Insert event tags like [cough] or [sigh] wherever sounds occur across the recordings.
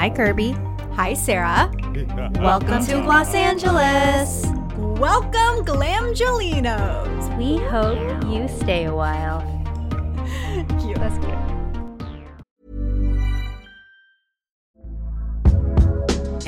Hi, Kirby. Hi, Sarah. [laughs] Welcome to Gloss Angeles. Welcome, Glamgelinos. We hope you stay a while. [laughs] Cute. That's cute.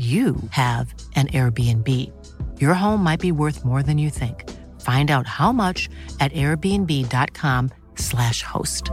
you have an Airbnb. Your home might be worth more than you think. Find out how much at airbnb.com/slash host.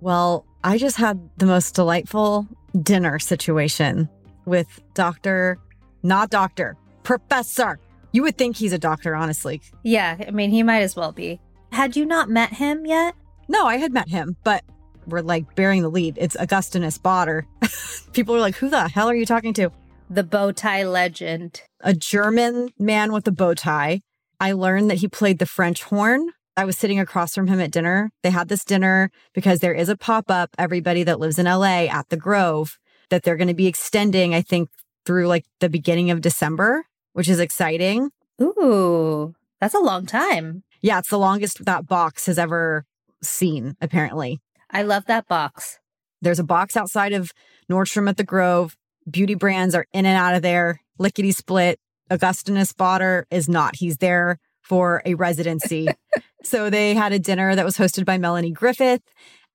Well, I just had the most delightful dinner situation with Dr. Not Doctor, Professor. You would think he's a doctor, honestly. Yeah, I mean, he might as well be. Had you not met him yet? No, I had met him, but we're like bearing the lead. It's Augustinus Bader. [laughs] People are like, who the hell are you talking to? The bow tie legend. A German man with a bow tie. I learned that he played the French horn. I was sitting across from him at dinner. They had this dinner because there is a pop up, everybody that lives in LA at the Grove, that they're going to be extending, I think, through like the beginning of December, which is exciting. Ooh, that's a long time. Yeah, it's the longest that box has ever seen, apparently. I love that box. There's a box outside of Nordstrom at the Grove. Beauty brands are in and out of there, lickety split. Augustinus Bader is not. He's there for a residency. [laughs] so they had a dinner that was hosted by Melanie Griffith,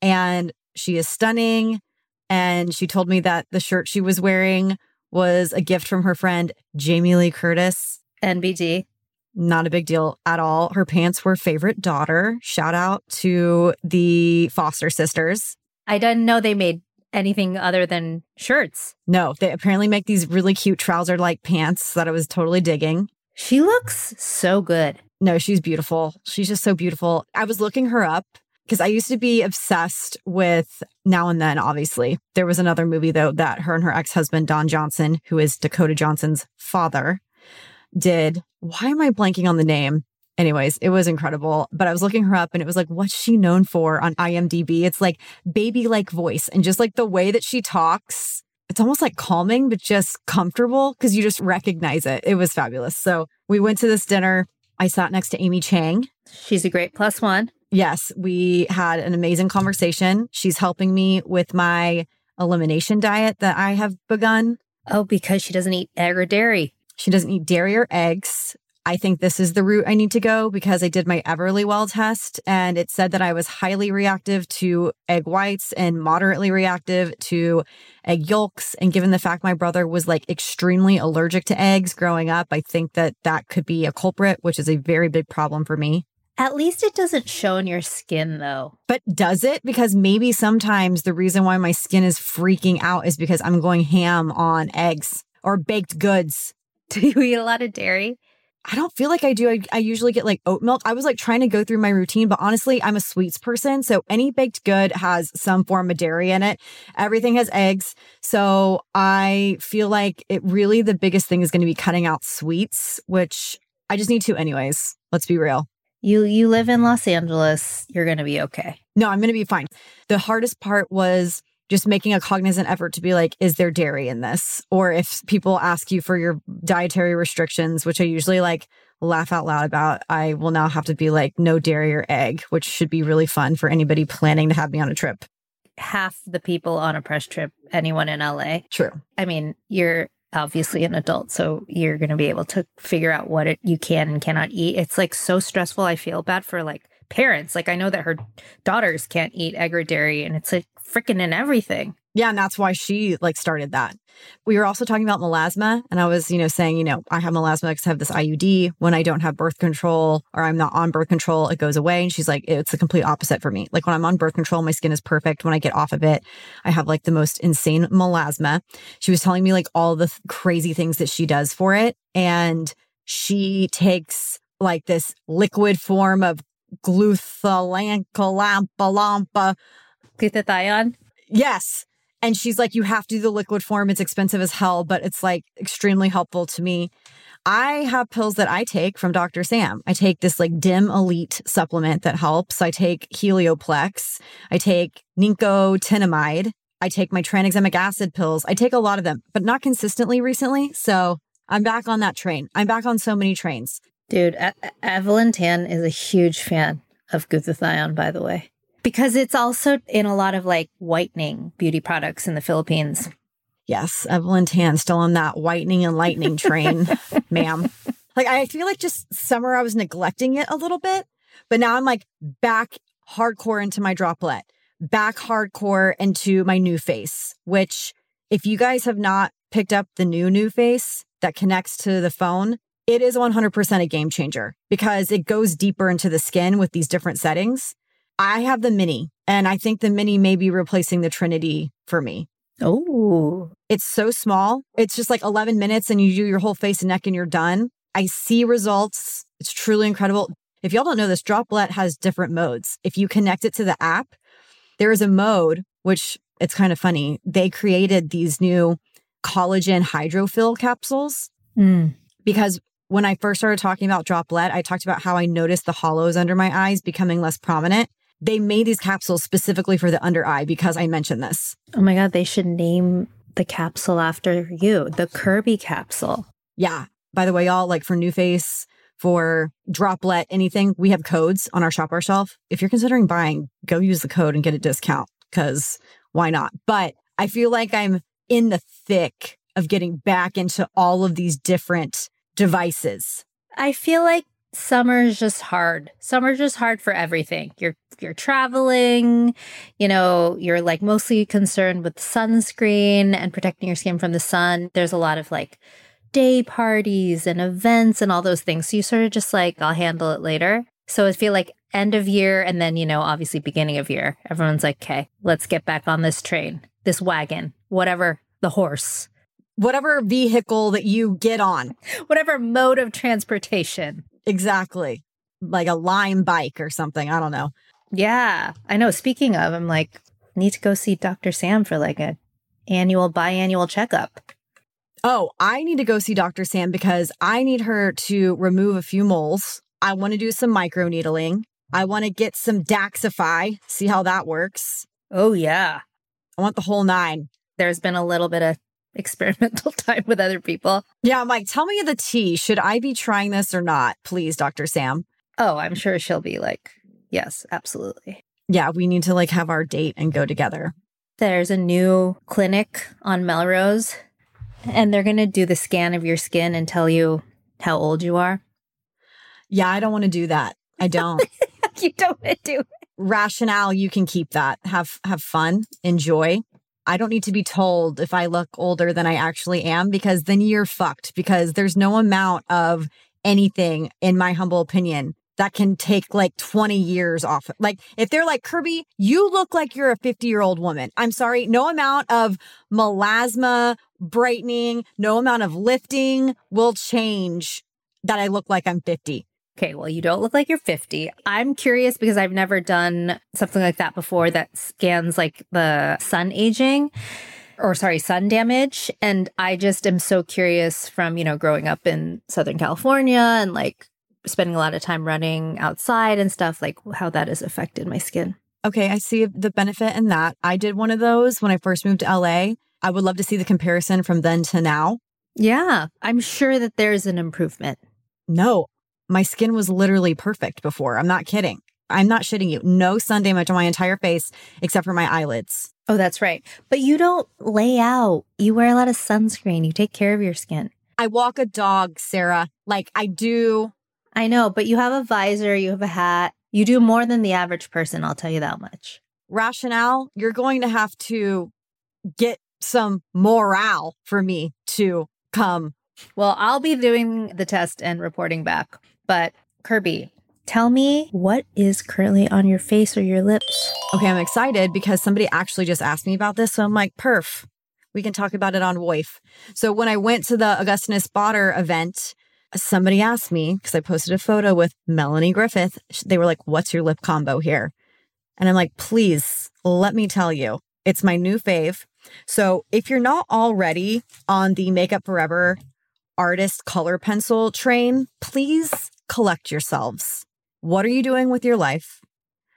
and she is stunning. And she told me that the shirt she was wearing was a gift from her friend Jamie Lee Curtis. NBD. Not a big deal at all. Her pants were favorite daughter. Shout out to the Foster sisters. I didn't know they made anything other than shirts. No, they apparently make these really cute trouser like pants that I was totally digging. She looks so good. No, she's beautiful. She's just so beautiful. I was looking her up because I used to be obsessed with Now and Then, obviously. There was another movie, though, that her and her ex husband, Don Johnson, who is Dakota Johnson's father, did. Why am I blanking on the name? Anyways, it was incredible. But I was looking her up and it was like, what's she known for on IMDb? It's like baby like voice and just like the way that she talks. It's almost like calming, but just comfortable because you just recognize it. It was fabulous. So we went to this dinner. I sat next to Amy Chang. She's a great plus one. Yes, we had an amazing conversation. She's helping me with my elimination diet that I have begun. Oh, because she doesn't eat egg or dairy. She doesn't eat dairy or eggs. I think this is the route I need to go because I did my Everlywell test and it said that I was highly reactive to egg whites and moderately reactive to egg yolks. And given the fact my brother was like extremely allergic to eggs growing up, I think that that could be a culprit, which is a very big problem for me. At least it doesn't show in your skin, though. But does it? Because maybe sometimes the reason why my skin is freaking out is because I'm going ham on eggs or baked goods. [laughs] Do you eat a lot of dairy? I don't feel like I do. I, I, usually get like oat milk. I was like trying to go through my routine, but honestly, I'm a sweets person. So any baked good has some form of dairy in it. Everything has eggs. So I feel like it really, the biggest thing is going to be cutting out sweets, which I just need to anyways. Let's be real. You you live in Los Angeles. You're going to be okay. No, I'm going to be fine. The hardest part was just making a cognizant effort to be like, is there dairy in this? Or if people ask you for your dietary restrictions, which I usually like laugh out loud about, I will now have to be like, no dairy or egg, which should be really fun for anybody planning to have me on a trip. Half the people on a press trip, anyone in LA. True. I mean, you're obviously an adult, so you're going to be able to figure out what it, you can and cannot eat. It's like so stressful. I feel bad for like parents. Like I know that her daughters can't eat egg or dairy, and it's like freaking in everything. Yeah, and that's why she like started that. We were also talking about melasma, and I was, you know, saying, you know, I have melasma because I have this IUD. When I don't have birth control or I'm not on birth control, it goes away. And she's like, it's the complete opposite for me. Like when I'm on birth control, my skin is perfect. When I get off of it, I have like the most insane melasma. She was telling me like all the th- crazy things that she does for it, and she takes like this liquid form of glutathione Glutathione. Yes. And she's like, you have to do the liquid form. It's expensive as hell, but it's like extremely helpful to me. I have pills that I take from Dr. Sam. I take this like Dim Elite supplement that helps. I take Helioplex. I take Nicotinamide. I take my tranexamic acid pills. I take a lot of them, but not consistently recently. So I'm back on that train. I'm back on so many trains. Dude, e- Evelyn Tan is a huge fan of glutathione, by the way, because it's also in a lot of like whitening beauty products in the Philippines. Yes, Evelyn Tan still on that whitening and lightning train, [laughs] ma'am. Like I feel like just summer I was neglecting it a little bit, but now I'm like back hardcore into my Droplette, back hardcore into my NuFace, which if you guys have not picked up the new NuFace that connects to the phone, it is 100% a game changer because it goes deeper into the skin with these different settings. I have the mini and I think the mini may be replacing the Trinity for me. Oh, It's so small. It's just like 11 minutes and you do your whole face and neck and you're done. I see results. It's truly incredible. If y'all don't know this, Droplette has different modes. If you connect it to the app, there is a mode, which it's kind of funny. They created these new collagen hydrofill capsules Mm. because when I first started talking about Droplette, I talked about how I noticed the hollows under my eyes becoming less prominent. They made these capsules specifically for the under eye because I mentioned this. Oh my God, they should name the capsule after you, the Kirby capsule. Yeah. By the way, y'all, like for NuFace, for Droplette, anything, we have codes on our shopper shelf. If you're considering buying, go use the code and get a discount because why not? But I feel like I'm in the thick of getting back into all of these different devices. I feel like summer is just hard. Summer's just hard for everything. You're you're traveling, you know, you're like mostly concerned with sunscreen and protecting your skin from the sun. There's a lot of like day parties and events and all those things. So you sort of just like, I'll handle it later. So I feel like end of year and then, you know, obviously beginning of year, everyone's like, okay, let's get back on this train, this wagon, whatever, the horse, Whatever vehicle that you get on. whatever mode of transportation. Exactly. Like a lime bike or something. I don't know. Yeah, I know. Speaking of, I'm like, need to go see Dr. Sam for like a annual biannual checkup. Oh, I need to go see Dr. Sam because I need her to remove a few moles. I want to do some micro needling. I want to get some Daxxify, see how that works. Oh yeah. I want the whole nine. There's been a little bit of experimental [laughs] time with other people. Yeah, I'm like, tell me the tea. Should I be trying this or not? Please, Dr. Sam. Oh, I'm sure she'll be like, yes, absolutely. Yeah, we need to like have our date and go together. There's a new clinic on Melrose, and they're going to do the scan of your skin and tell you how old you are. Yeah, I don't want to do that. I don't. [laughs] you don't want to do it. Rationale, you can keep that. Have have fun, enjoy. I don't need to be told if I look older than I actually am because then you're fucked because there's no amount of anything in my humble opinion that can take like 20 years off. Like if they're like Kirby, you look like you're a 50 year old woman. I'm sorry. No amount of melasma brightening, no amount of lifting will change that I look like I'm 50. Okay, well, you don't look like you're 50. I'm curious because I've never done something like that before that scans like the sun aging or sorry, sun damage. And I just am so curious from, you know, growing up in Southern California and like spending a lot of time running outside and stuff, like how that has affected my skin. Okay, I see the benefit in that. I did one of those when I first moved to LA. I would love to see the comparison from then to now. Yeah, I'm sure that there's an improvement. No, my skin was literally perfect before. I'm not kidding. I'm not shitting you. No sun damage on my entire face except for my eyelids. Oh, that's right. But you don't lay out. You wear a lot of sunscreen. You take care of your skin. I walk a dog, Sarah. Like I do. I know, but you have a visor, you have a hat. You do more than the average person, I'll tell you that much. Rationale, you're going to have to get some morale for me to come. Well, I'll be doing the test and reporting back. But Kirby, tell me what is currently on your face or your lips? Okay, I'm excited because somebody actually just asked me about this. So I'm like, perf, we can talk about it on WOIF. So when I went to the Augustinus Bader event, somebody asked me because I posted a photo with Melanie Griffith. They were like, what's your lip combo here? And I'm like, please let me tell you, It's my new fave. So if you're not already on the Makeup Forever artist color pencil train, please collect yourselves. What are you doing with your life?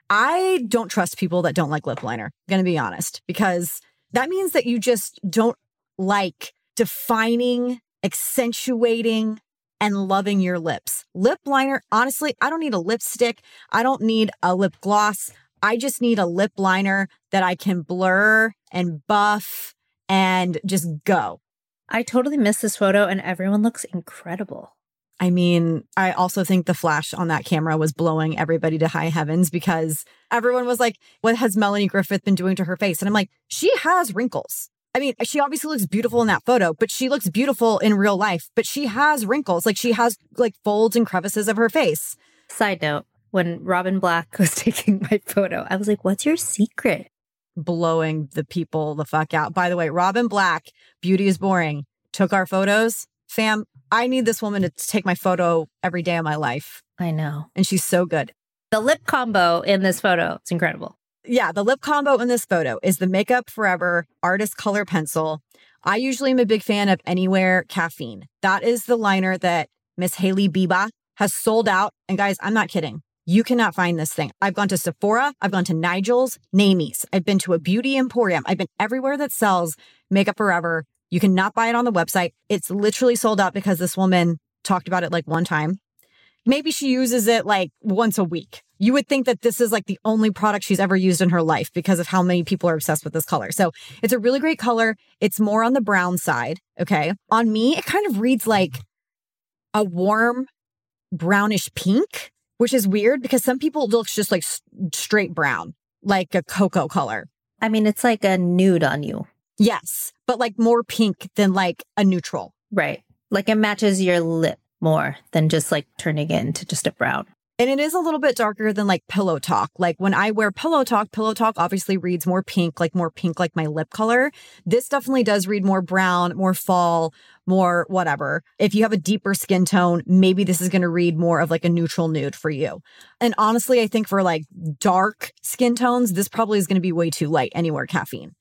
I don't trust people that don't like lip liner, gonna be honest, because that means that you just don't like defining, accentuating, and loving your lips. Lip liner, honestly, I don't need a lipstick. I don't need a lip gloss. I just need a lip liner that I can blur and buff and just go. I totally missed this photo and everyone looks incredible. I mean, I also think the flash on that camera was blowing everybody to high heavens because everyone was like, What has Melanie Griffith been doing to her face? And I'm like, She has wrinkles. I mean, she obviously looks beautiful in that photo, but she looks beautiful in real life, but she has wrinkles. Like she has like folds and crevices of her face. Side note, when Robin Black [laughs] was taking my photo, I was like, what's your secret? Blowing the people the fuck out. By the way, Robin Black, Beauty is Boring, took our photos. Fam, I need this woman to take my photo every day of my life. I know. And she's so good. The lip combo in this photo, it's incredible yeah, the lip combo in this photo is the Makeup Forever Artist Color Pencil. I usually am a big fan of Anywhere Caffeine. That is the liner that Miss Hailey Bieber has sold out. And guys, I'm not kidding. You cannot find this thing. I've gone to Sephora, I've gone to Nigel's, Namies, I've been to a beauty emporium, I've been everywhere that sells Makeup Forever. You cannot buy it on the website. It's literally sold out because this woman talked about it like one time. Maybe she uses it like once a week. You would think that this is like the only product she's ever used in her life because of how many people are obsessed with this color. So it's a really great color. It's more on the brown side. Okay. On me, it kind of reads like a warm brownish pink, which is weird because some people looks just like straight brown, like a cocoa color. I mean, it's like a nude on you. Yes, but like more pink than like a neutral. Right. Like it matches your lip more than just like turning it into just a brown. And it is a little bit darker than like Pillow Talk. Like when I wear Pillow Talk, Pillow Talk obviously reads more pink, like more pink, like my lip color. This definitely does read more brown, more fall, more whatever. If you have a deeper skin tone, maybe this is going to read more of like a neutral nude for you. And honestly, I think for like dark skin tones, this probably is going to be way too light anywhere caffeine.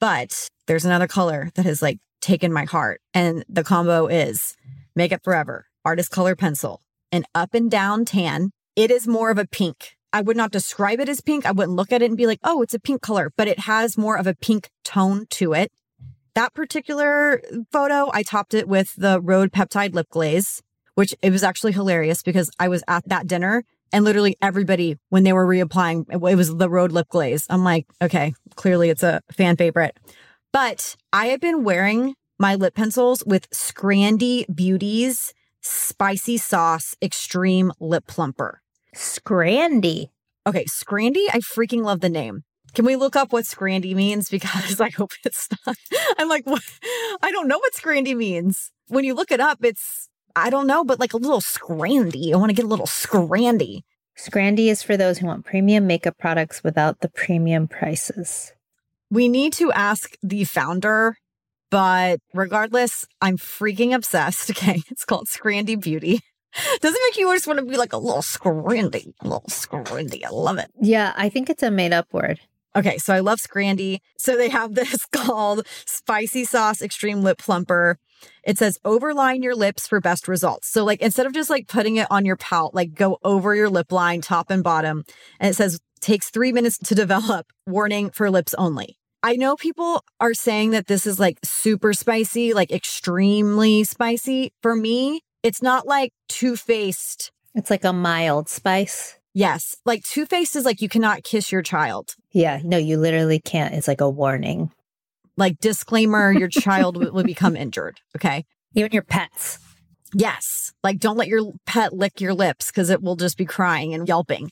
But there's another color that has like taken my heart. And the combo is Makeup Forever, Artist Color Pencil, an up and down tan it is more of a pink. I would not describe it as pink. I wouldn't look at it and be like, oh, it's a pink color, but it has more of a pink tone to it. That particular photo, I topped it with the Rhode Peptide Lip Glaze, which it was actually hilarious because I was at that dinner and literally everybody, when they were reapplying, it was the Rhode Lip Glaze. I'm like, okay, clearly it's a fan favorite. But I have been wearing my lip pencils with Scrandy Beauties Spicy Sauce Extreme Lip Plumper. Scrandy. Okay, Scrandy, I freaking love the name. Can we look up what Scrandy means? [laughs] Because I hope it's not. I'm like, what? I don't know what Scrandy means. When you look it up, it's, I don't know, but like a little Scrandy. I want to get a little Scrandy. Scrandy is for those who want premium makeup products without the premium prices. We need to ask the founder, but regardless, I'm freaking obsessed. [laughs] Okay. It's called Scrandy Beauty. Doesn't make you just want to be like a little scrandy, a little scrandy. I love it. Yeah, I think it's a made up word. Okay, so I love scrandy. So they have [laughs] this called Spicy Sauce Extreme Lip Plumper. It says overline your lips for best results. So like instead of just like putting it on your pout, like go over your lip line, top and bottom. And it says takes three minutes to [laughs] develop. Warning for lips only. I know people are saying that this is like super spicy, like extremely spicy. For me, it's not like Too Faced. It's like a mild spice. Yes. Like Too Faced is like you cannot kiss your child. Yeah. No, you literally can't. It's like a warning. Like disclaimer, your child will, will [laughs] become injured. Okay. Even your pets. Yes. Like don't let your pet lick your lips because it will just be crying and yelping.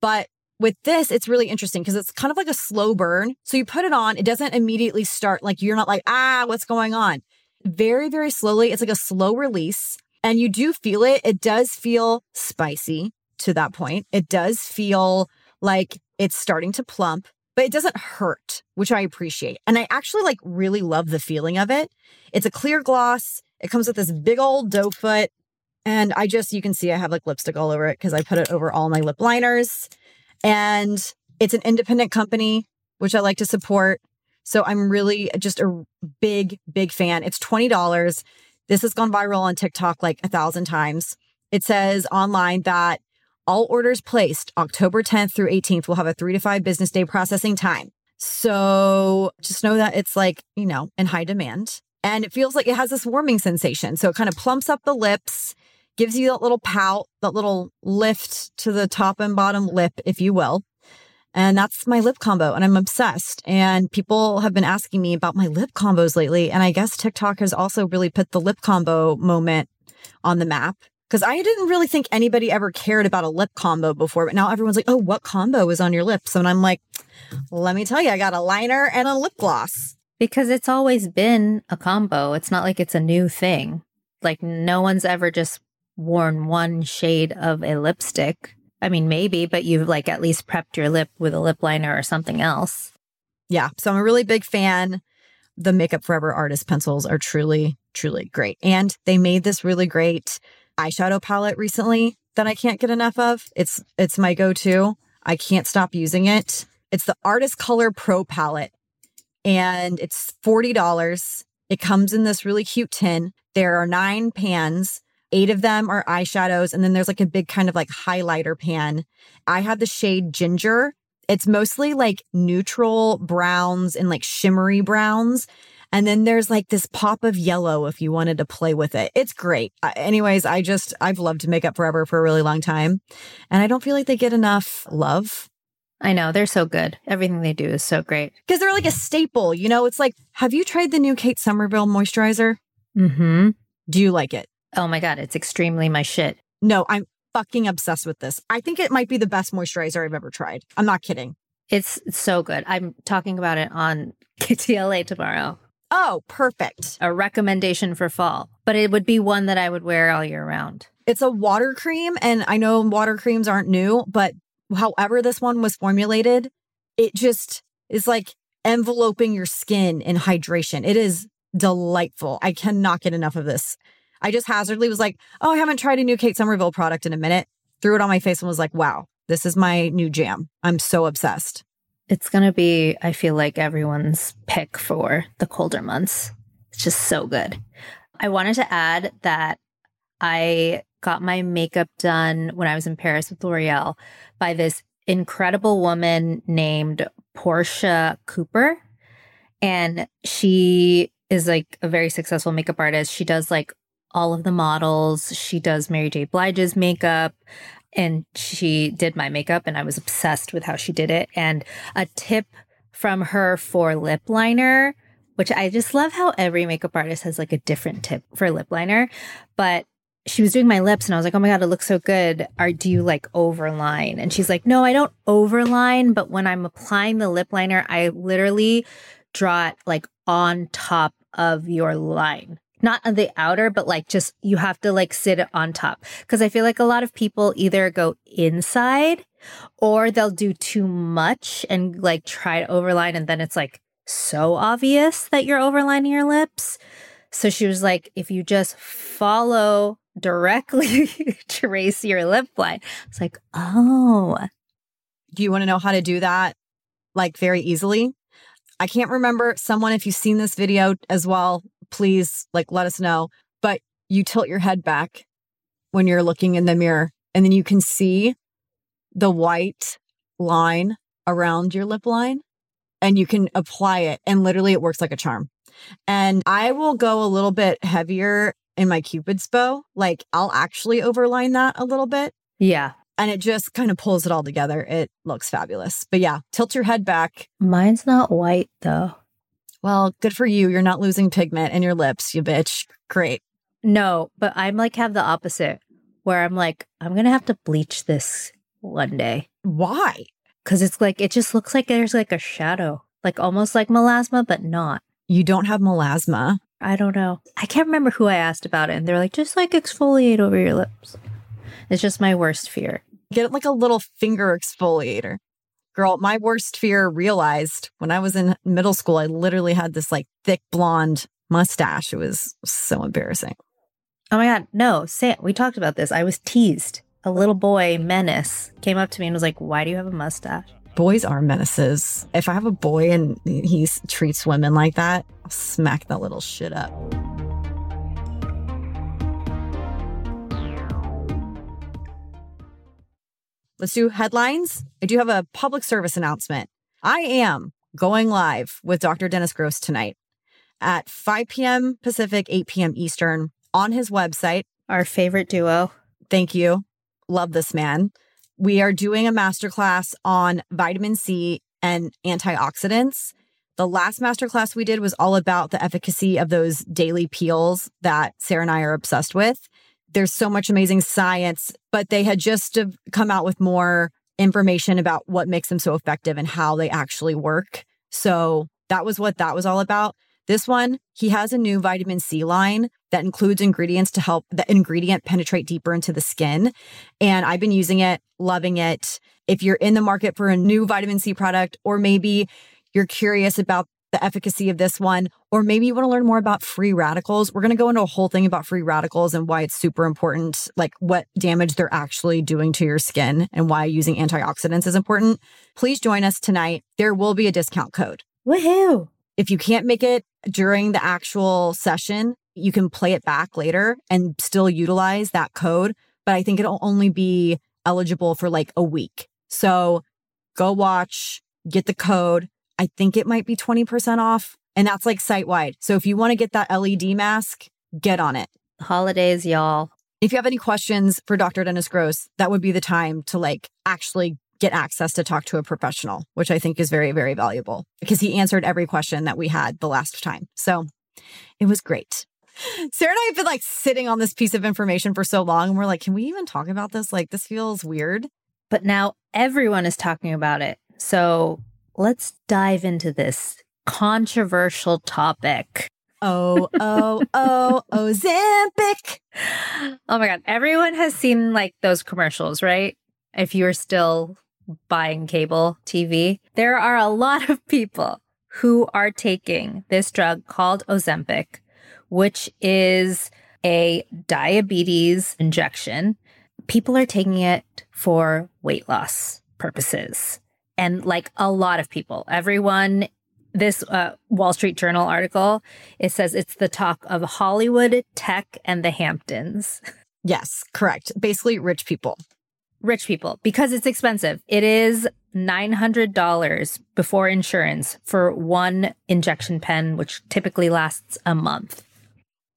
But with this, it's really interesting because it's kind of like a slow burn. So you put it on, it doesn't immediately start like you're not like, ah, what's going on? Very, very slowly. It's like a slow release. And you do feel it. It does feel spicy to that point. It does feel like it's starting to plump, but it doesn't hurt, which I appreciate. And I actually like really love the feeling of it. It's a clear gloss. It comes with this big old doe foot. And I just, you can see I have like lipstick all over it because I put it over all my lip liners. And it's an independent company, which I like to support. So I'm really just a big, big fan. It's $20. This has gone viral on TikTok like a thousand times. It says online that all orders placed October 10th through 18th will have a three to five business day processing time. So just know that it's like, you know, in high demand. And it feels like it has this warming sensation. So it kind of plumps up the lips, gives you that little pout, that little lift to the top and bottom lip, if you will. And that's my lip combo. And I'm obsessed. And people have been asking me about my lip combos lately. And I guess TikTok has also really put the lip combo moment on the map. Cause I didn't really think anybody ever cared about a lip combo before, but now everyone's like, oh, what combo is on your lips? And I'm like, let me tell you, I got a liner and a lip gloss. Because it's always been a combo. It's not like it's a new thing. Like no one's ever just worn one shade of a lipstick. I mean, maybe, but you've like at least prepped your lip with a lip liner or something else. Yeah. So I'm a really big fan. The Makeup Forever artist pencils are truly, truly great. And they made this really great eyeshadow palette recently that I can't get enough of. It's it's my go-to. I can't stop using it. It's the Artist Color Pro palette and it's $40. It comes in this really cute tin. There are 9 pans. 8 of them are eyeshadows and then there's like a big kind of like highlighter pan. I have the shade Ginger. It's mostly like neutral browns and like shimmery browns. And then there's like this pop of yellow if you wanted to play with it. It's great. Uh, anyways, I just, I've loved Makeup Forever for a really long time. And I don't feel like they get enough love. I know. They're so good. Everything they do is so great. Because they're like a staple. You know, it's like, have you tried the new Kate Somerville moisturizer? Mm-hmm. Do you like it? Oh my God. It's extremely my shit. No, I'm fucking obsessed with this. I think it might be the best moisturizer I've ever tried. I'm not kidding. It's so good. I'm talking about it on [laughs] KTLA tomorrow. Oh, perfect. A recommendation for fall, but it would be one that I would wear all year round. It's a water cream, and I know water creams aren't new, but however this one was formulated, it just is like enveloping your skin in hydration. It is delightful. I cannot get enough of this. I just hazardly was like, oh, I haven't tried a new Kate Somerville product in a minute. Threw it on my face and was like, wow, this is my new jam. I'm so obsessed. It's going to be, I feel like, everyone's pick for the colder months. It's just so good. I wanted to add that I got my makeup done when I was in Paris with L'Oreal by this incredible woman named Portia Cooper. And she is like a very successful makeup artist. She does like all of the models. She does Mary J. Blige's makeup and she did my makeup and I was obsessed with how she did it. And a tip from her for lip liner, which I just love how every makeup artist has like a different tip for lip liner. But she was doing my lips and I was like, oh my God, it looks so good. Are do you like overline? And she's like, no, I don't overline, but when I'm applying the lip liner, I literally draw it like on top of your line not on the outer, but like just you have to like sit on top. Cause I feel like a lot of people either go inside or they'll do too much and like try to overline. And then it's like so obvious that you're overlining your lips. So she was like, if you just follow directly [laughs] trace your lip line, it's like, oh. Do you want to know how to do that like very easily? I can't remember someone, if you've seen this video as well, please like let us know. But you tilt your head back when you're looking in the mirror and then you can see the white line around your lip line and you can apply it and literally it works like a charm. And I will go a little bit heavier in my cupid's bow. Like I'll actually overline that a little bit. Yeah. And it just kind of pulls it all together. It looks fabulous. But yeah, tilt your head back. Mine's not white though. Well, good for you. You're not losing pigment in your lips, you bitch. Great. No, but I'm like have the opposite where I'm like, I'm going to have to bleach this one day. Why? Cause it's like, it just looks like there's like a shadow, like almost like melasma, but not. You don't have melasma. I don't know. I can't remember who I asked about it. And they're like, just like exfoliate over your lips. It's just my worst fear. Get like a little finger exfoliator. Girl, my worst fear realized when I was in middle school, I literally had this like thick blonde mustache. It was so embarrassing. Oh my God. No, Sam, we talked about this. I was teased. A little boy, Menace, came up to me and was like, Why do you have a mustache? Boys are menaces. If I have a boy and he treats women like that, I'll smack that little shit up. Let's do headlines. I do have a public service announcement. I am going live with Dr. Dennis Gross tonight at 5 p.m. Pacific, 8 p.m. Eastern on his website. Our favorite duo. Thank you. Love this man. We are doing a masterclass on vitamin C and antioxidants. The last masterclass we did was all about the efficacy of those daily peels that Sarah and I are obsessed with. There's so much amazing science, but they had just come out with more information about what makes them so effective and how they actually work. So that was what that was all about. This one, he has a new vitamin C line that includes ingredients to help the ingredient penetrate deeper into the skin. And I've been using it, loving it. If you're in the market for a new vitamin C product, or maybe you're curious about the efficacy of this one, or maybe you want to learn more about free radicals, we're going to go into a whole thing about free radicals and why it's super important, like what damage they're actually doing to your skin and why using antioxidants is important. Please join us tonight. There will be a discount code. Woohoo! If you can't make it during the actual session, you can play it back later and still utilize that code. But I think it'll only be eligible for like a week. So go watch, get the code. I think it might be 20% off. And that's like site wide. So if you want to get that LED mask, get on it. Holidays, y'all. If you have any questions for Dr. Dennis Gross, that would be the time to like actually get access to talk to a professional, which I think is very, very valuable because he answered every question that we had the last time. So it was great. Sarah and I have been like sitting on this piece of information for so long. And we're like, can we even talk about this? Like, this feels weird. But now everyone is talking about it. So let's dive into this controversial topic. Oh, oh, oh, [laughs] Ozempic. Oh my God. Everyone has seen like those commercials, right? If you're still buying cable TV. There are a lot of people who are taking this drug called Ozempic, which is a diabetes injection. People are taking it for weight loss purposes. And like a lot of people, everyone, this uh, Wall Street Journal article, it says it's the talk of Hollywood, tech, and the Hamptons. Yes, correct. Basically, rich people rich people because it's expensive. It is $900 before insurance for one injection pen, which typically lasts a month.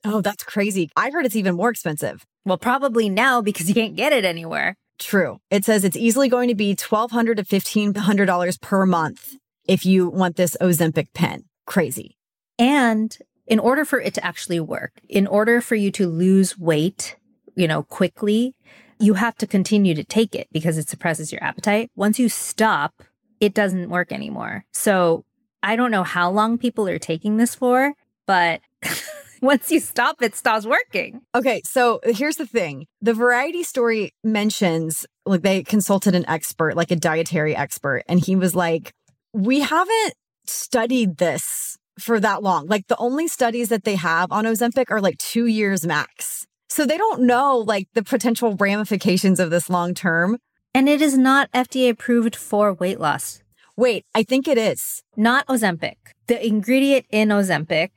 Oh, that's crazy. I heard it's even more expensive. Well, probably now because you can't get it anywhere. True. It says it's easily going to be 1,200 to $1,500 per month if you want this Ozempic pen. Crazy. And in order for it to actually work, in order for you to lose weight, you know, quickly, you have to continue to take it because it suppresses your appetite. Once you stop, it doesn't work anymore. So I don't know how long people are taking this for, but [laughs] [laughs] once you stop, it stops working. Okay, so here's the thing the variety story mentions like they consulted an expert, like a dietary expert, and he was like, We haven't studied this for that long. Like the only studies that they have on Ozempic are like two years max. So they don't know like the potential ramifications of this long term. And it is not FDA approved for weight loss. Wait, I think it is. Not Ozempic. The ingredient in Ozempic,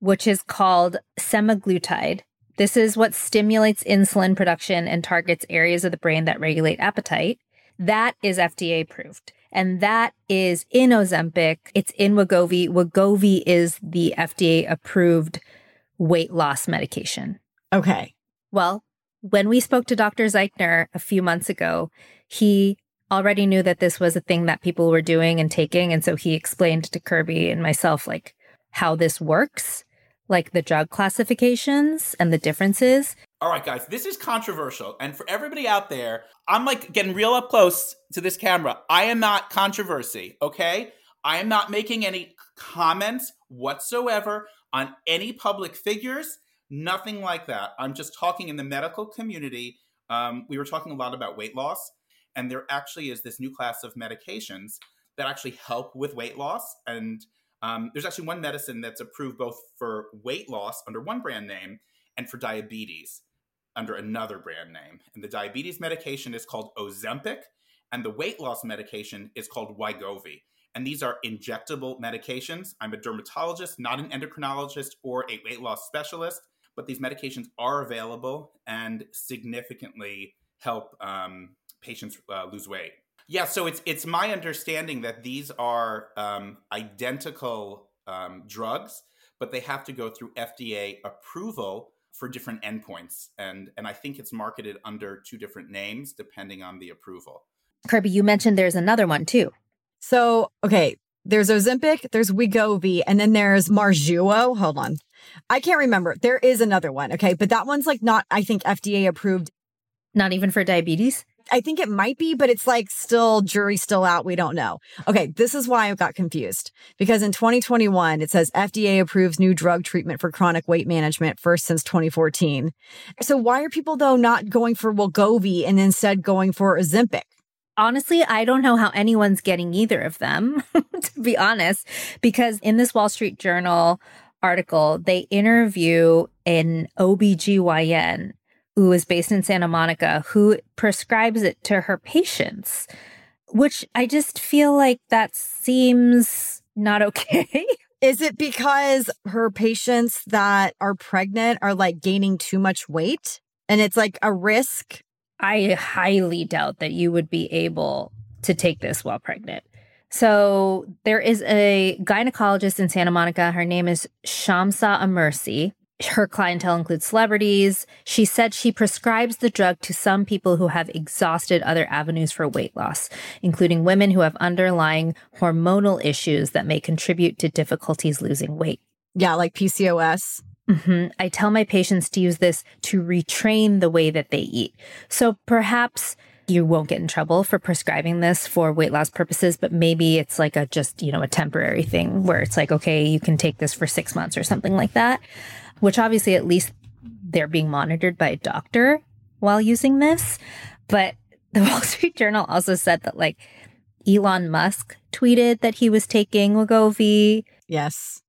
which is called semaglutide, this is what stimulates insulin production and targets areas of the brain that regulate appetite. That is FDA approved. And that is in Ozempic. It's in Wegovy. Wegovy is the FDA approved weight loss medication. Okay. Well, when we spoke to Dr. Zeichner a few months ago, he already knew that this was a thing that people were doing and taking. And so he explained to Kirby and myself, like, how this works, like the drug classifications and the differences. All right, guys, this is controversial. And for everybody out there, I'm like getting real up close to this camera. I am not controversy, okay? I am not making any comments whatsoever on any public figures Nothing like that. I'm just talking in the medical community. Um, we were talking a lot about weight loss, and there actually is this new class of medications that actually help with weight loss. And um, there's actually one medicine that's approved both for weight loss under one brand name and for diabetes under another brand name. And the diabetes medication is called Ozempic, And the weight loss medication is called Wegovy. And these are injectable medications. I'm a dermatologist, not an endocrinologist or a weight loss specialist, but these medications are available and significantly help um, patients uh, lose weight. Yeah, so it's it's my understanding that these are um, identical um, drugs, but they have to go through FDA approval for different endpoints, and and I think it's marketed under two different names depending on the approval. Kirby, you mentioned there's another one too. So, okay, there's Ozempic, there's Wegovy, and then there's Mounjaro. Hold on. I can't remember. There is another one. Okay. But that one's like not, I think, FDA approved. Not even for diabetes? I think it might be, but it's like still jury still out. We don't know. Okay. This is why I got confused because in 2021, it says FDA approves new drug treatment for chronic weight management first since 2014. So why are people though not going for Wegovy and instead going for Ozempic? honestly, I don't know how anyone's getting either of them, [laughs] to be honest, because in this Wall Street Journal article, they interview an OBGYN who is based in Santa Monica who prescribes it to her patients, which I just feel like that seems not okay. [laughs] Is it because her patients that are pregnant are like gaining too much weight and it's like a risk I highly doubt that you would be able to take this while pregnant. So there is a gynecologist in Santa Monica. Her name is Shamsa Amersi. Her clientele includes celebrities. She said she prescribes the drug to some people who have exhausted other avenues for weight loss, including women who have underlying hormonal issues that may contribute to difficulties losing weight. Yeah, like PCOS. Mm-hmm. I tell my patients to use this to retrain the way that they eat. So perhaps you won't get in trouble for prescribing this for weight loss purposes, but maybe it's like a just, you know, a temporary thing where it's like, okay, you can take this for six months or something like that, which obviously at least they're being monitored by a doctor while using this. But [laughs] the Wall Street Journal also said that like Elon Musk tweeted that he was taking Wegovy. Yes.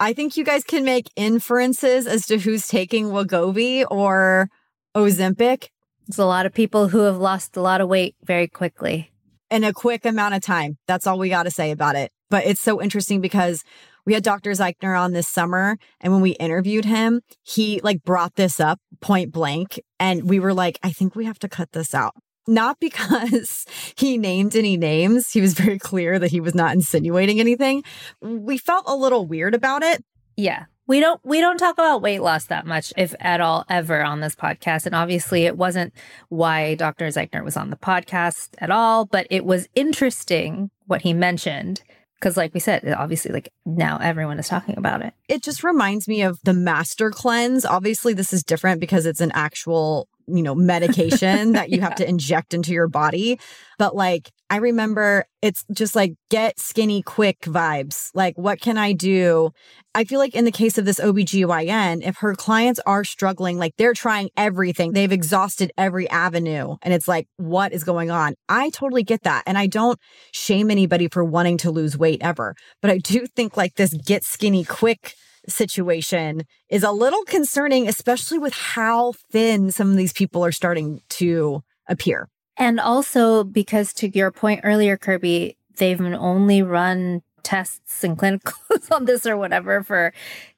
I think you guys can make inferences as to who's taking Wegovy or Ozempic. There's a lot of people who have lost a lot of weight very quickly. In a quick amount of time. That's all we got to say about it. But it's so interesting because we had Dr. Zeichner on this summer. And when we interviewed him, he like brought this up point blank. And we were like, I think we have to cut this out not [laughs] because he named any names. He was very clear that he was not insinuating anything. We felt a little weird about it. Yeah. We don't we don't talk about weight loss that much if at all ever on this podcast and obviously it wasn't why Dr. Zeichner was on the podcast at all, but it was interesting what he mentioned because like we said obviously like now everyone is talking about it. It just reminds me of the master cleanse. Obviously this is different because it's an actual you know, medication that you yeah. have to [laughs] inject into your body. But like, I remember it's just like get skinny quick vibes. Like, what can I do? I feel like in the case of this OBGYN, if her clients are struggling, like they're trying everything, they've exhausted every avenue. And it's like, what is going on? I totally get that. And I don't shame anybody for wanting to lose weight ever. But I do think like this get skinny quick situation is a little concerning, especially with how thin some of these people are starting to appear. And also because to your point earlier, Kirby, they've only run tests and clinicals [laughs] on this or whatever for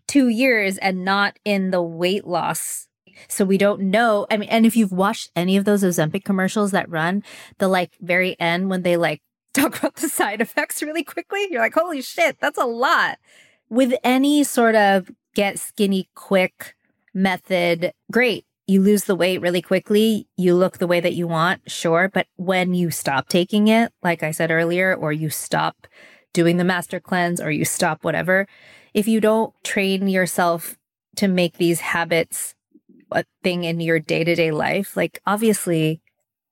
two years and not in the weight loss. So we don't know. I mean, and if you've watched any of those Ozempic commercials that run, the like very end when they like [laughs] talk about the side effects really quickly, you're like, holy shit, that's a lot with any sort of get skinny quick method, great. You lose the weight really quickly. You look the way that you want, sure. But when you stop taking it, like I said earlier, or you stop doing the master cleanse or you stop whatever, if you don't train yourself to make these habits a thing in your day to day life, like obviously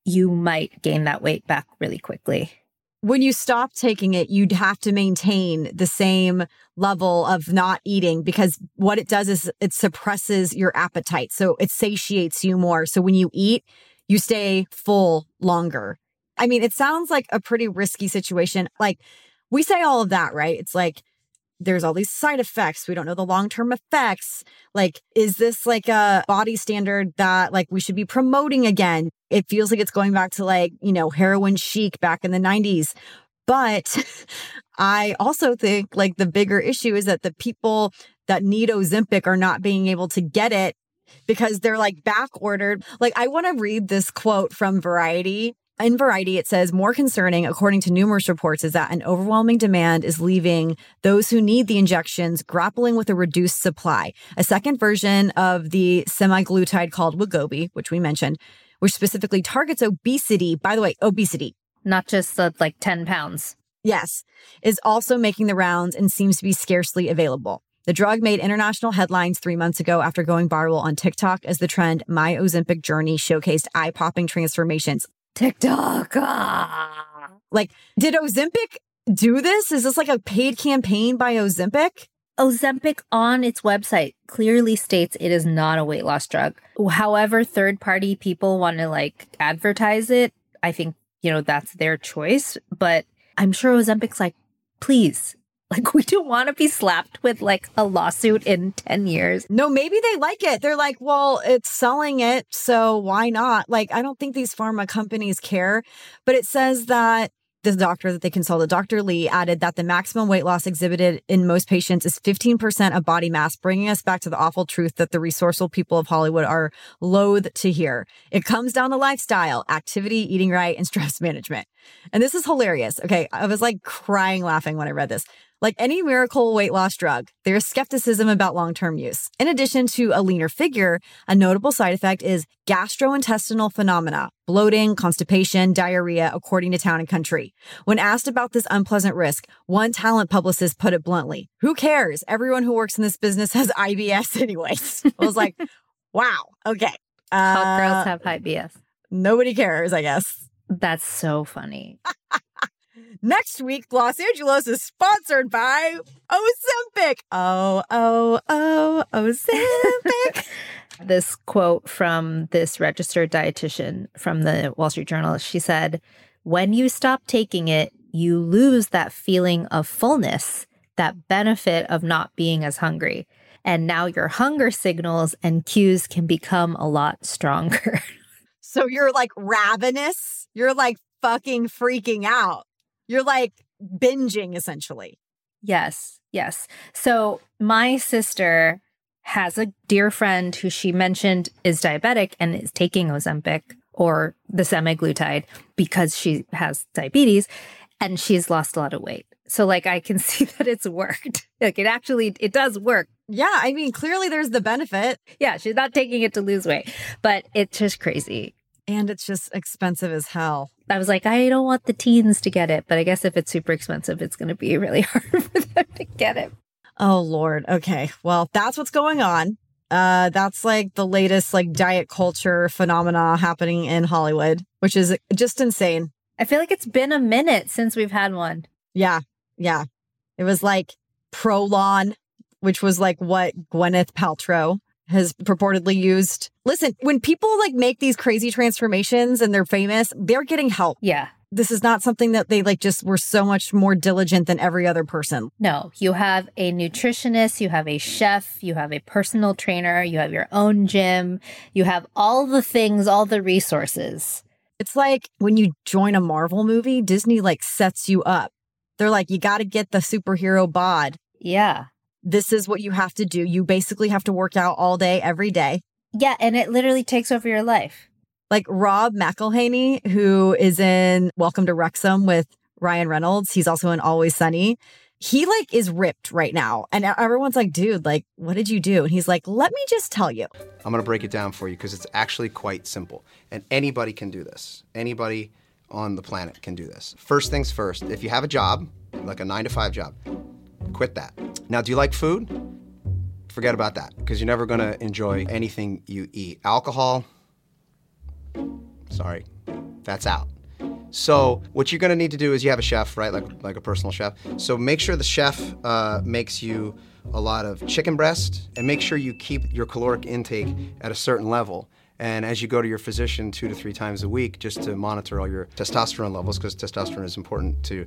you might gain that weight back really quickly when you stop taking it, you'd have to maintain the same level of not eating because what it does is it suppresses your appetite. So it satiates you more. So when you eat, you stay full longer. I mean, it sounds like a pretty risky situation. Like we say all of that, right? It's like there's all these side effects. We don't know the long term effects. Like, is this like a body standard that like we should be promoting again? It feels like it's going back to like, you know, heroin chic back in the 90s. But [laughs] I also think like the bigger issue is that the people that need Ozempic are not being able to get it because they're like back ordered. Like, I want to read this quote from Variety in Variety, it says more concerning, according to numerous reports, is that an overwhelming demand is leaving those who need the injections grappling with a reduced supply. A second version of the semaglutide called Wegovy, which we mentioned, which specifically targets obesity. By the way, obesity, not just the like 10 pounds. Yes, is also making the rounds and seems to be scarcely available. The drug made international headlines three months ago after going viral on TikTok as the trend My Ozempic Journey showcased eye popping transformations. TikTok. [laughs] Ah. Like, did Ozempic do this? Is this like a paid campaign by Ozempic? Ozempic on its website clearly states it is not a weight loss drug. However, third party people want to like advertise it. I think, you know, that's their choice. But I'm sure Ozempic's like, please like, we don't want to be slapped with like a lawsuit in 10 years. No, maybe they like it. They're like, well, it's selling it. So why not? Like, I don't think these pharma companies care. But it says that the doctor that they consulted, Dr. Lee, added that the maximum weight loss exhibited in most patients is 15% of body mass, bringing us back to the awful truth that the resourceful people of Hollywood are loath to hear. It comes down to lifestyle, activity, eating right, and [laughs] stress management. And this is hilarious. Okay. I was like crying laughing when I read this. Like any miracle weight loss drug, there's skepticism about long term use. In addition to a leaner figure, a notable side effect is gastrointestinal phenomena, bloating, constipation, diarrhea, according to Town and Country. When asked about this unpleasant risk, one talent publicist put it bluntly Who cares? Everyone who works in this business has [laughs] IBS, anyways. I was like, [laughs] wow, okay. Uh, Hot girls have IBS. Nobody cares, I guess. That's so funny. [laughs] Next week, Gloss Angeles is sponsored by Ozempic. Oh, oh, oh, Ozempic. [laughs] this quote from this registered dietitian from the Wall Street Journal she said, When you stop taking it, you lose that feeling of fullness, that benefit of not being as hungry. And now your hunger signals and cues can become a lot stronger. [laughs] so you're like ravenous. You're like fucking freaking out. You're like binging essentially. Yes, yes. So my sister has a dear friend who she mentioned is diabetic and is taking Ozempic or the semaglutide because she has diabetes and she's lost a lot of weight. So like I can [laughs] see that it's worked. Like it actually it does work. Yeah, I mean clearly there's the benefit. Yeah, she's not taking it to lose weight, but it's just crazy. And it's just expensive as hell. I was like, I don't want the teens to get it, but I guess if it's super expensive, it's going to be [laughs] really hard for them to get it. Oh Lord. Okay. Well, that's what's going on. Uh, that's like the latest like diet culture phenomena happening in Hollywood, which is just insane. I feel like it's been a minute since we've had one. Yeah. Yeah. It was like Prolon, which was like what Gwyneth Paltrow has purportedly used. Listen, when people like make these crazy transformations and they're famous, they're getting help. Yeah. This is not something that they like just were so much more diligent than every other person. No, you have a nutritionist, you have a chef, you have a personal trainer, you have your own gym, you have all the things, all the resources. It's like when you join a Marvel movie, Disney like sets you up. They're like, you got to get the superhero bod. Yeah this is what you have to do. You basically have to work out all day, every day. Yeah. And it literally takes over your life. Like Rob McElhenney, who is in Welcome to Wrexham with Ryan Reynolds. He's also in Always Sunny. He like is ripped right now. And everyone's like, dude, like, what did you do? And he's like, let me just tell you. I'm going to break it down for you because it's actually quite simple. And anybody can do this. Anybody on the planet can do this. First things first, if you have a job, like a nine to five job, Quit that. Now, do you like food? Forget about that because you're never going to enjoy anything you eat. Alcohol, sorry, that's out. So what you're going to need to do is you have a chef, right? Like like a personal chef. So make sure the chef uh, makes you a lot of chicken breast, and make sure you keep your caloric intake at a certain level. And as you go to your physician two to three times a week, just to monitor all your testosterone levels, because testosterone is important to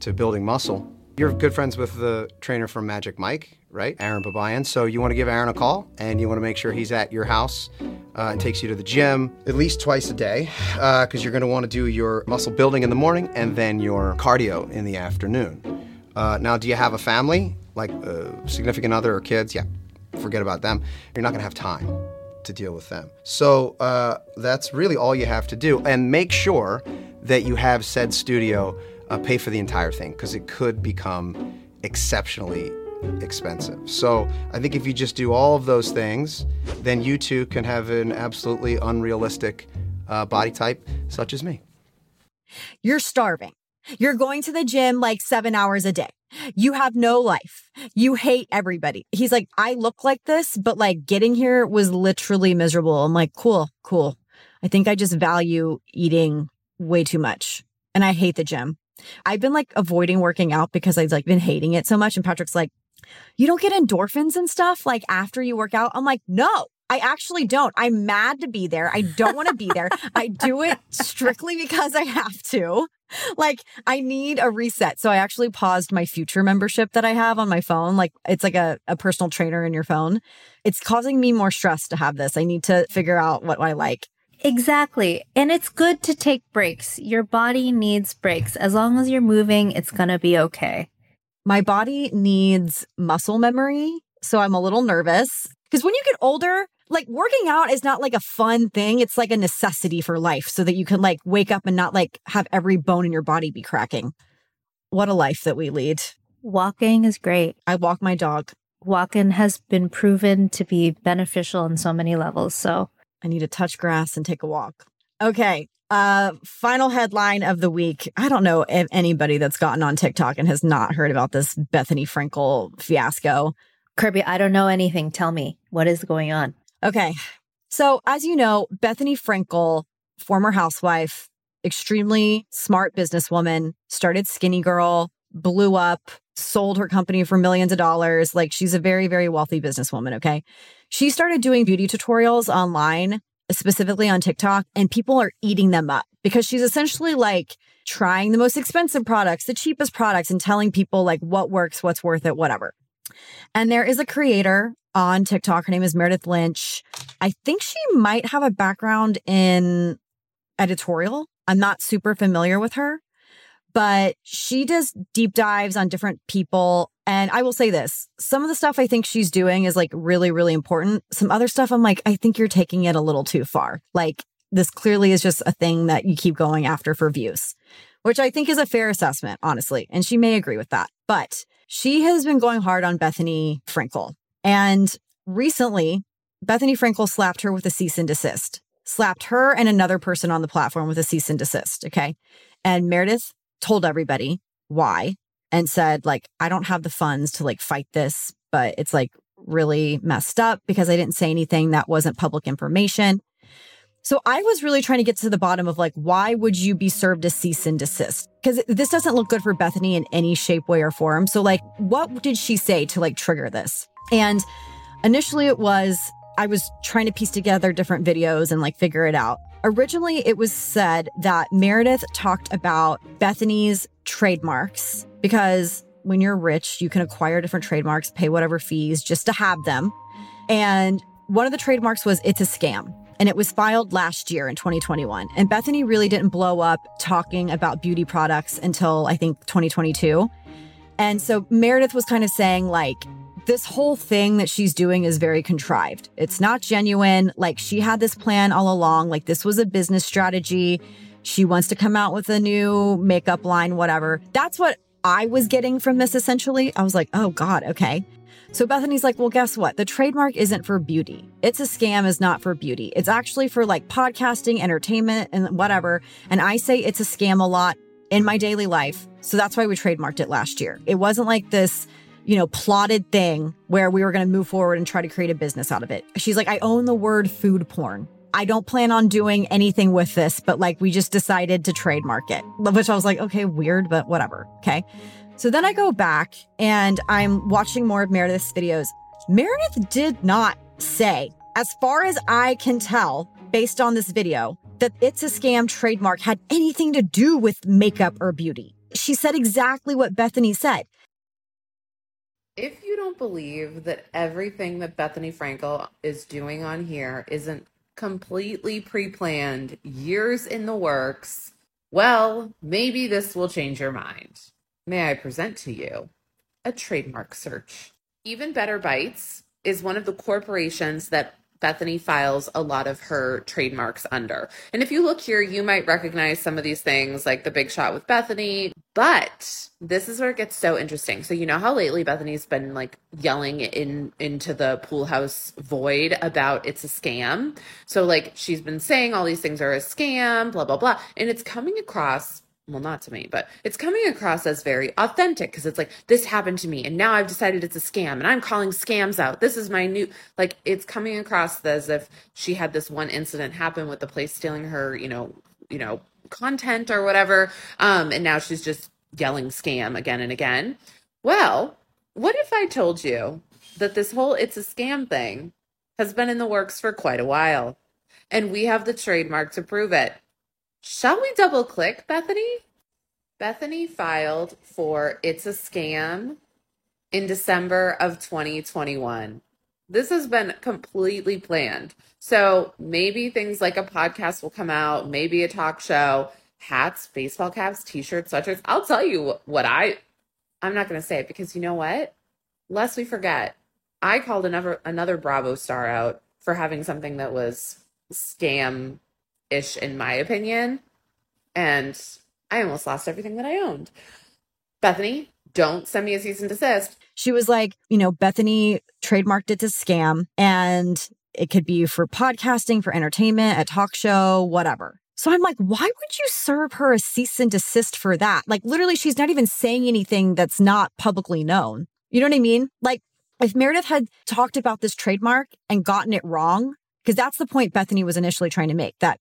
to building muscle You're good friends with the trainer from Magic Mike, right? Aaron Babayan. So you want to give Aaron a call and you want to make sure he's at your house uh, and takes you to the gym at least twice a day because uh, you're going to want to do your muscle building in the morning and then your cardio in the afternoon. Uh, now, do you have a family, like a significant other or kids? Yeah, forget about them. You're not going to have time to deal with them. So uh, that's really all you have to do. And make sure that you have said studio uh, pay for the entire thing because it could become exceptionally expensive. So I think if you just do all of those things, then you too can have an absolutely unrealistic uh, body type, such as me. You're starving. You're going to the gym like seven hours a day. You have no life. You hate everybody. He's like, I look like this, but like getting here was literally miserable. I'm like, cool, cool. I think I just value eating way too much and I hate the gym. I've been like avoiding working out because I've like been hating it so much. And Patrick's like, you don't get endorphins and stuff like after you work out. I'm like, no, I actually don't. I'm mad to be there. I don't want to be there. I do it strictly because I have to. Like, I need a reset. So I actually paused my future membership that I have on my phone. Like, it's like a, a personal trainer in your phone. It's causing me more stress to have this. I need to figure out what I like. Exactly. And it's good to take breaks. Your body needs breaks. As long as you're moving, it's going to be okay. My body needs muscle memory. So I'm a little nervous because when you get older, like working out is not like a fun thing. It's like a necessity for life so that you can like wake up and not like have every bone in your body be cracking. What a life that we lead. Walking is great. I walk my dog. Walking has been proven to be beneficial on so many levels. So I need to touch grass and take a walk. Okay. Uh, final headline of the week. I don't know if anybody that's gotten on TikTok and has not heard about this Bethenny Frankel fiasco. Kirbie, I don't know anything. Tell me what is going on. Okay. So, as you know, Bethenny Frankel, former housewife, extremely smart businesswoman, started Skinny Girl, blew up, sold her company for millions of dollars. Like she's a very, very wealthy businesswoman. Okay. She started doing beauty tutorials online, specifically on TikTok, and people are eating them up because she's essentially like trying the most expensive products, the cheapest products, and telling people like what works, what's worth it, whatever. And there is a creator on TikTok. Her name is Meredith Lynch. I think she might have a background in editorial. I'm not super familiar with her, but she does deep dives on different people. And I will say this some of the stuff I think she's doing is like really, really important. Some other stuff I'm like, I think you're taking it a little too far. Like, this clearly is just a thing that you keep going after for views, which I think is a fair assessment, honestly. And she may agree with that. But she has been going hard on Bethenny Frankel. And recently, Bethenny Frankel slapped her with a cease and desist, slapped her and another person on the platform with a cease and desist. Okay. And Meredith told everybody why and said, like, I don't have the funds to like fight this, but it's like really messed up because I didn't say anything that wasn't public information. So I was really trying to get to the bottom of like, why would you be served a cease and desist? Because this doesn't look good for Bethenny in any shape, way, or form. So, like, what did she say to like trigger this? And initially it was, I was trying to piece together different videos and like figure it out. Originally, it was said that Meredith talked about Bethenny's trademarks because when you're rich, you can acquire different trademarks, pay whatever fees just to have them. And one of the trademarks was It's a Scam and it was filed last year in 2021. And Bethenny really didn't blow up talking about beauty products until I think 2022. And so Meredith was kind of saying, like, this whole thing that she's doing is very contrived. It's not genuine. Like, she had this plan all along. Like, this was a business strategy. She wants to come out with a new makeup line, whatever. That's what I was getting from this essentially. I was like, oh God, okay. So Bethenny's like, well, guess what? The trademark isn't for beauty. It's a scam is not for beauty. It's actually for like podcasting, entertainment, and whatever. And I say it's a scam a lot in my daily life. So that's why we trademarked it last year. It wasn't like this, you know, plotted thing where we were going to move forward and try to create a business out of it. She's like, I own the word food porn. I don't plan on doing anything with this, but like we just decided to trademark it, which I was like, okay, weird, but whatever. Okay. So then I go back and I'm watching more of Meredith's videos. Meredith did not say, as far as I can tell, based on this video, that It's a Scam trademark had anything to do with makeup or beauty. She said exactly what Bethenny said. If you don't believe that everything that Bethenny Frankel is doing on here isn't completely pre planned, years in the works, well, maybe this will change your mind. May I present to you a trademark search? Even Better Bites is one of the corporations that Bethenny files a lot of her trademarks under. And if you look here, you might recognize some of these things like the big shot with Bethenny. But this is where it gets so interesting. So you know how lately Bethenny's been like yelling in into the pool house void about it's a scam. So like she's been saying all these things are a scam, blah blah blah. And it's coming across well not to me but it's coming across as very authentic because it's like this happened to me and now i've decided it's a scam and i'm calling scams out. This is my new like it's coming across as if she had this one incident happen with the place stealing her you know you know content or whatever um and now she's just yelling scam again and again. Well what if i told you that this whole it's a scam thing has been in the works for quite a while and we have the trademark to prove it Shall we double click, Bethenny? Bethenny filed for It's a Scam in December of 2021. This has been completely planned. So maybe things like a podcast will come out, maybe a talk show, hats, baseball caps, t-shirts, sweatshirts. I'll tell you what I I'm not going to say it because you know what? Lest we forget, I called another another Bravo star out for having something that was scam ish, in my opinion. And I almost lost everything that I owned. Bethenny, don't send me a cease and desist. She was like, you know, Bethenny trademarked it to scam and it could be for podcasting, for entertainment, a talk show, whatever. So I'm like, why would you serve her a cease and desist for that? Like, literally, she's not even saying anything that's not publicly known. You know what I mean? Like, if Meredith had talked about this trademark and gotten it wrong, because that's the point Bethenny was initially trying to make that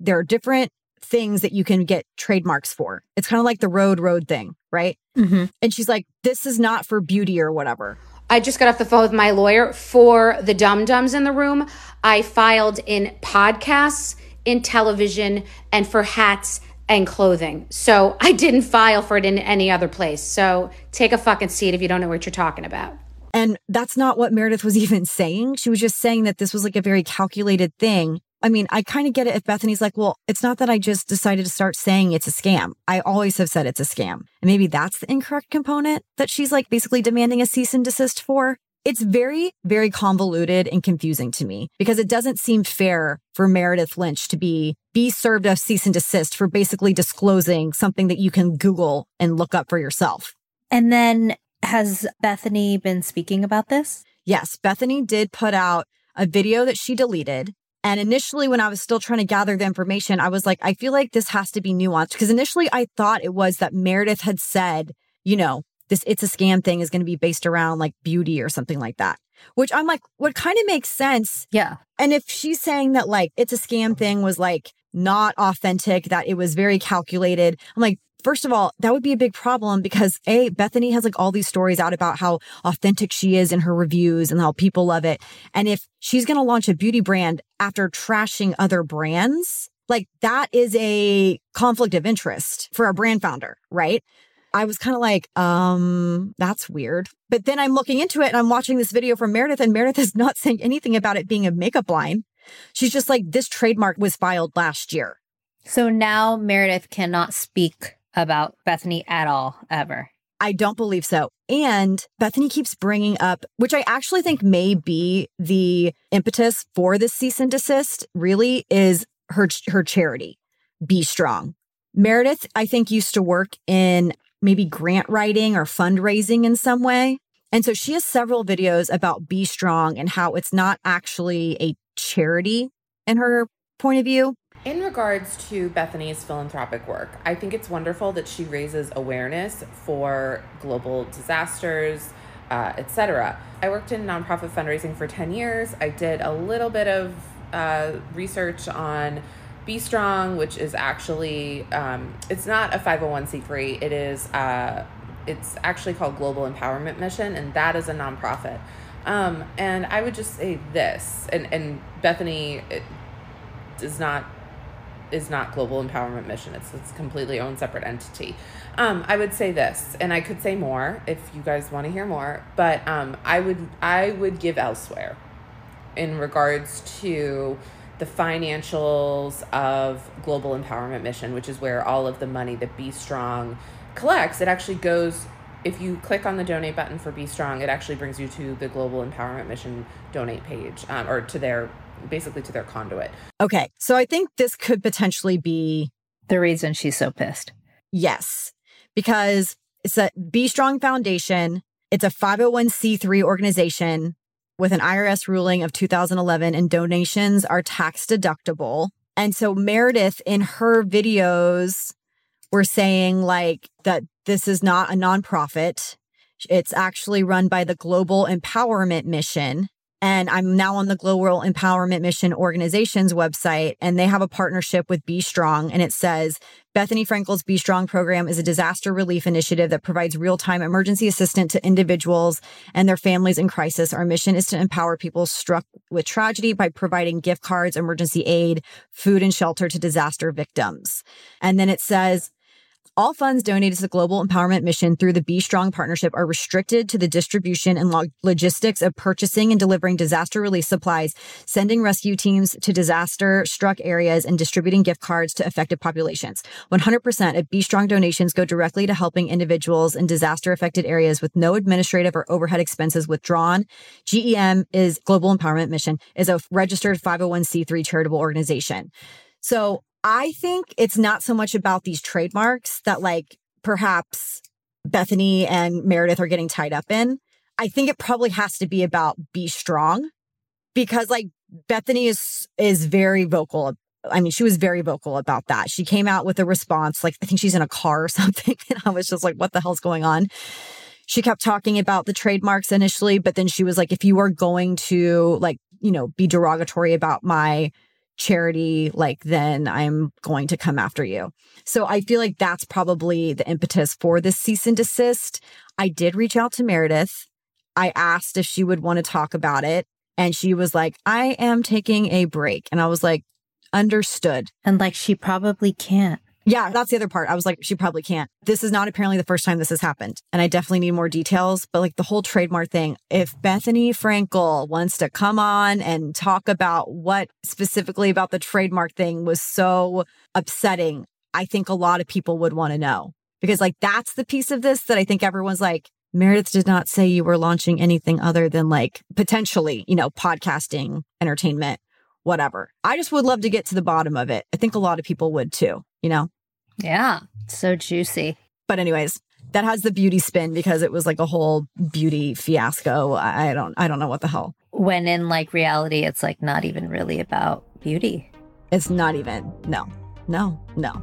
there are different things that you can get trademarks for. It's kind of like the road road thing, right? Mm-hmm. And she's like, this is not for beauty or whatever. I just got off the phone with my lawyer for the dum dums in the room. I filed in podcasts, in television, and for hats and clothing. So I didn't file for it in any other place. So take a fucking seat if you don't know what you're talking about. And that's not what Meredith was [laughs] even saying. She was just saying that this was like a very calculated thing I mean, I kind of get it if Bethenny's like, well, it's not that I just decided to start saying it's a scam. I always have said it's a scam. And maybe that's the incorrect component that she's like basically demanding a cease and desist for. It's very, very convoluted and confusing to me because it doesn't seem fair for Meredith Lynch to be be served a cease and desist for basically disclosing something that you can Google and look up for yourself. And then has Bethenny been speaking about this? Yes, Bethenny did put out a video that she deleted and initially, when I was still trying to gather the information, I was like, I feel like this has to be nuanced because initially I thought it was that Meredith had said, you know, this it's a scam thing is going to be based around like beauty or something like that. Which I'm like, what kind of makes sense. Yeah. And if she's saying that like it's a scam thing was like not authentic, that it was very calculated, I'm like, First of all, that would be a big problem because A, Bethenny has like all these stories out about how authentic she is in her reviews and how people love it. And if she's going to launch a beauty brand after trashing other brands, like that is a conflict of interest for a brand founder, right? I was kind of like, um, that's weird. But then I'm looking into it and I'm watching this video from Meredith, and Meredith is not [laughs] saying anything about it being a makeup line. She's just like, this trademark was filed last year. So now Meredith cannot speak about Bethenny at all, ever. I don't believe so. And Bethenny keeps bringing up, which I actually think may be the impetus for the cease and desist, really is her, her charity, BStrong. Meredith, I think, used to work in maybe grant writing or fundraising in some way. And so she has several videos about BStrong and how it's not actually a charity in her point of view. In regards to Bethenny's philanthropic work, I think it's wonderful that she raises awareness for global disasters, uh, etc. I worked in nonprofit fundraising for 10 years. I did a little bit of uh, research on BStrong, which is actually um, it's not a 501c3. It is uh, it's actually called Global Empowerment Mission, and that is a nonprofit. Um, and I would just say this, and and Bethenny does not is not Global Empowerment Mission. It's it's completely own separate entity. Um, I would say this, and I could say more if you guys want to hear more, but um, I would I would give elsewhere in regards to the financials of Global Empowerment Mission, which is where all of the money that BStrong collects, it actually goes. If you click on the donate button for BStrong, it actually brings you to the Global Empowerment Mission donate page, um, or to their basically to their conduit. Okay. So I think this could potentially be The reason she's so pissed. yes, because it's a BStrong Foundation. It's a 501c3 organization with an IRS ruling of 2011, and donations are tax deductible. And so Meredith, in her videos, were saying like that this is not a nonprofit. It's actually run by the Global Empowerment Mission. And I'm now on the Global Empowerment Mission organization's website, and they have a partnership with BStrong. And it says Bethenny Frankel's Be Strong program is a disaster relief initiative that provides real time emergency assistance to individuals and their families in crisis. Our mission is to empower people struck with tragedy by providing gift cards, emergency aid, food, and shelter to disaster victims. And then it says, all funds donated to the Global Empowerment Mission through the BStrong partnership are restricted to the distribution and log- logistics of purchasing and delivering disaster relief supplies, sending rescue teams to disaster struck areas, and distributing gift cards to affected populations. 100% of BStrong donations go directly to helping individuals in disaster affected areas with no administrative or overhead expenses withdrawn. GEM is Global Empowerment Mission is a registered 501c3 charitable organization. So I think it's not so much about these trademarks that like perhaps Bethenny and Meredith are getting tied up in. I think it probably has to be about BStrong because like Bethenny is is very vocal. I mean, she was very vocal about that. She came out with a response like I think she's in a car or [laughs] something and I was just like what the hell's going on? She kept talking about the trademarks initially, but then she was like if you are going to like, you know, be derogatory about my charity, like then I'm going to come after you. So I feel like that's probably the impetus for this cease and desist. I did reach out to Meredith. I asked if she would want to talk about it. And she was like, I am taking a break. And I was like, understood. And like she probably can't. Yeah, that's the other part. I was like, she probably can't. This is not apparently the first time this has happened. And I definitely need more details. But like the whole trademark thing, if Bethenny Frankel wants to come on and talk about what specifically about the trademark thing was so upsetting, I think a lot of people would want to know. Because like that's the piece of this that I think everyone's like, Meredith did not say you were launching anything other than like potentially, you know, podcasting, entertainment, whatever. I just would love to get to the bottom of it. I think a lot of people would too, you know? Yeah. So juicy. But anyways, that has the beauty spin because it was like a whole beauty fiasco. I I don't I don't know what the hell. When in like reality, it's like not even really about beauty. It's not even. No. No. No.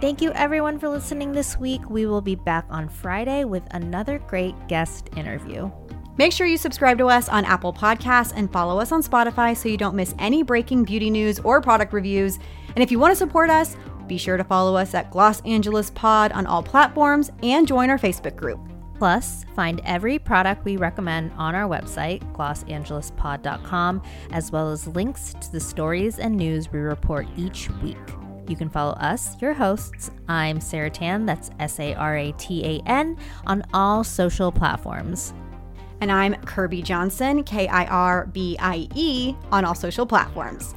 Thank you everyone for listening this week. We will be back on Friday with another great guest interview. Make sure you subscribe to us on Apple Podcasts and follow us on Spotify so you don't miss any breaking beauty news or product reviews. And if you want to support us, be sure to follow us at Gloss Angeles Pod on all platforms and join our Facebook group. Plus, find every product we recommend on our website, glosangelespod.com, as well as links to the stories and news we report each week. You can follow us, your hosts. I'm Sara Tan, that's S A R A T A N, on all social platforms. And I'm Kirbie Johnson, K I R B I E, on all social platforms.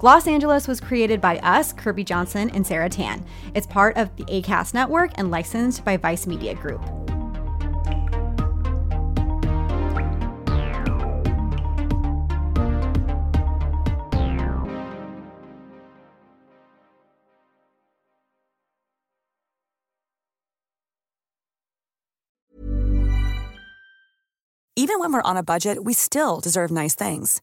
Gloss Angeles was created by us, Kirbie Johnson and Sara Tan. It's part of the ACAST network and licensed by Vice Media Group. Even when we're on a budget, we still deserve nice things.